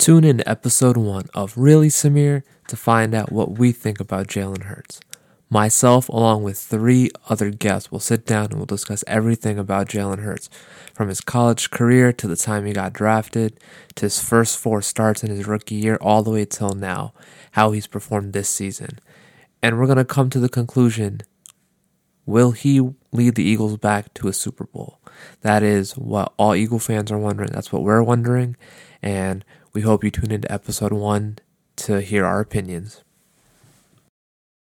Tune in to episode one of Really Sameer to find out what we think about Jalen Hurts. Myself, along with three other guests, will sit down and we'll discuss everything about Jalen Hurts, from his college career to the time he got drafted, to his first four starts in his rookie year, all the way till now, how he's performed this season. And we're going to come to the conclusion will he lead the Eagles back to a Super Bowl? That is what all Eagle fans are wondering. That's what we're wondering. And we hope you tune into episode one to hear our opinions.